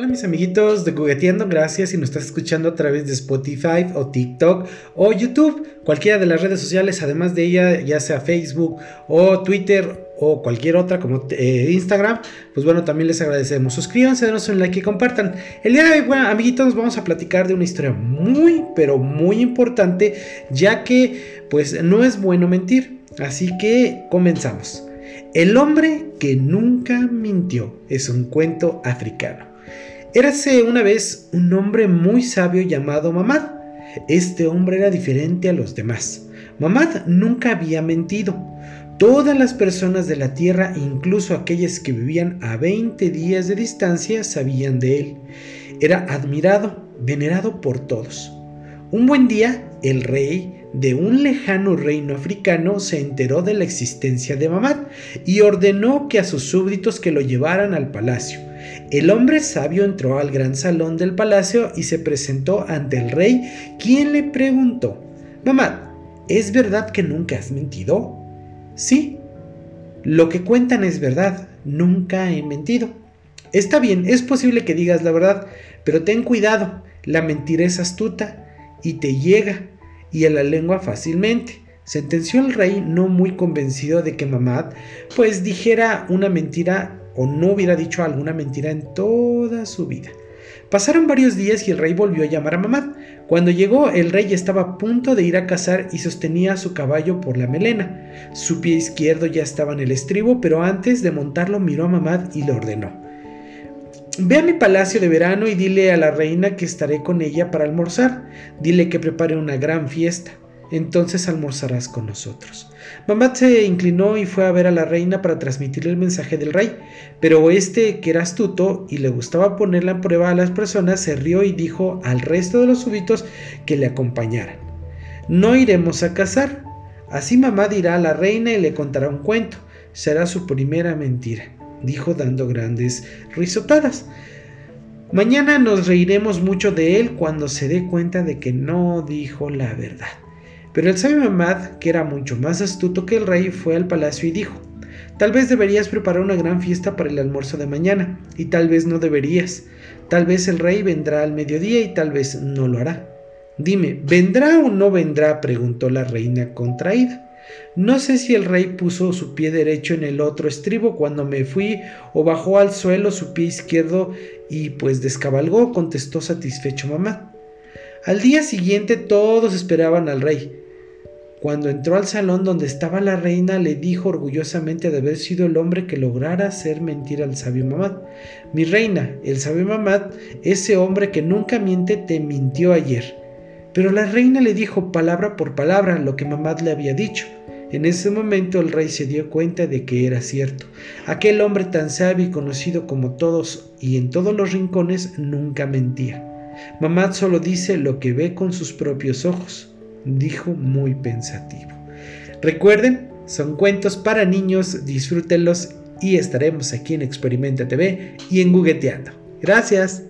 Hola mis amiguitos de Gugueteando, gracias si nos estás escuchando a través de Spotify o TikTok o YouTube, cualquiera de las redes sociales, además de ella, ya sea Facebook o Twitter o cualquier otra como eh, Instagram, pues bueno, también les agradecemos. Suscríbanse, denos un like y compartan. El día de hoy, bueno, amiguitos, vamos a platicar de una historia muy, pero muy importante, ya que pues no es bueno mentir. Así que comenzamos. El hombre que nunca mintió es un cuento africano. Érase una vez un hombre muy sabio llamado Mamad. Este hombre era diferente a los demás. Mamad nunca había mentido. Todas las personas de la tierra, incluso aquellas que vivían a 20 días de distancia, sabían de él. Era admirado, venerado por todos. Un buen día, el rey de un lejano reino africano se enteró de la existencia de Mamad y ordenó que a sus súbditos que lo llevaran al palacio. El hombre sabio entró al gran salón del palacio y se presentó ante el rey, quien le preguntó, Mamad, ¿es verdad que nunca has mentido? Sí, lo que cuentan es verdad, nunca he mentido. Está bien, es posible que digas la verdad, pero ten cuidado, la mentira es astuta y te llega y a la lengua fácilmente. Sentenció el rey no muy convencido de que Mamad pues dijera una mentira o no hubiera dicho alguna mentira en toda su vida. Pasaron varios días y el rey volvió a llamar a Mamad. Cuando llegó, el rey estaba a punto de ir a cazar y sostenía a su caballo por la melena. Su pie izquierdo ya estaba en el estribo, pero antes de montarlo miró a Mamad y le ordenó. Ve a mi palacio de verano y dile a la reina que estaré con ella para almorzar. Dile que prepare una gran fiesta. Entonces almorzarás con nosotros. Mamad se inclinó y fue a ver a la reina para transmitirle el mensaje del rey, pero este, que era astuto y le gustaba ponerla en prueba a las personas, se rió y dijo al resto de los súbitos que le acompañaran. No iremos a cazar. Así Mamad irá a la reina y le contará un cuento. Será su primera mentira dijo dando grandes risotadas. Mañana nos reiremos mucho de él cuando se dé cuenta de que no dijo la verdad. Pero el sabio Mamad, que era mucho más astuto que el rey, fue al palacio y dijo, Tal vez deberías preparar una gran fiesta para el almuerzo de mañana, y tal vez no deberías. Tal vez el rey vendrá al mediodía y tal vez no lo hará. Dime, ¿vendrá o no vendrá? preguntó la reina contraída. No sé si el rey puso su pie derecho en el otro estribo cuando me fui o bajó al suelo su pie izquierdo y pues descabalgó, contestó satisfecho mamá. Al día siguiente todos esperaban al rey. Cuando entró al salón donde estaba la reina, le dijo orgullosamente de haber sido el hombre que lograra hacer mentir al sabio Mamad. Mi reina, el sabio Mamad, ese hombre que nunca miente, te mintió ayer. Pero la reina le dijo palabra por palabra lo que Mamad le había dicho. En ese momento el rey se dio cuenta de que era cierto. Aquel hombre tan sabio y conocido como todos y en todos los rincones nunca mentía. Mamad solo dice lo que ve con sus propios ojos, dijo muy pensativo. Recuerden, son cuentos para niños, disfrútenlos y estaremos aquí en Experimenta TV y en Gugueteando. Gracias.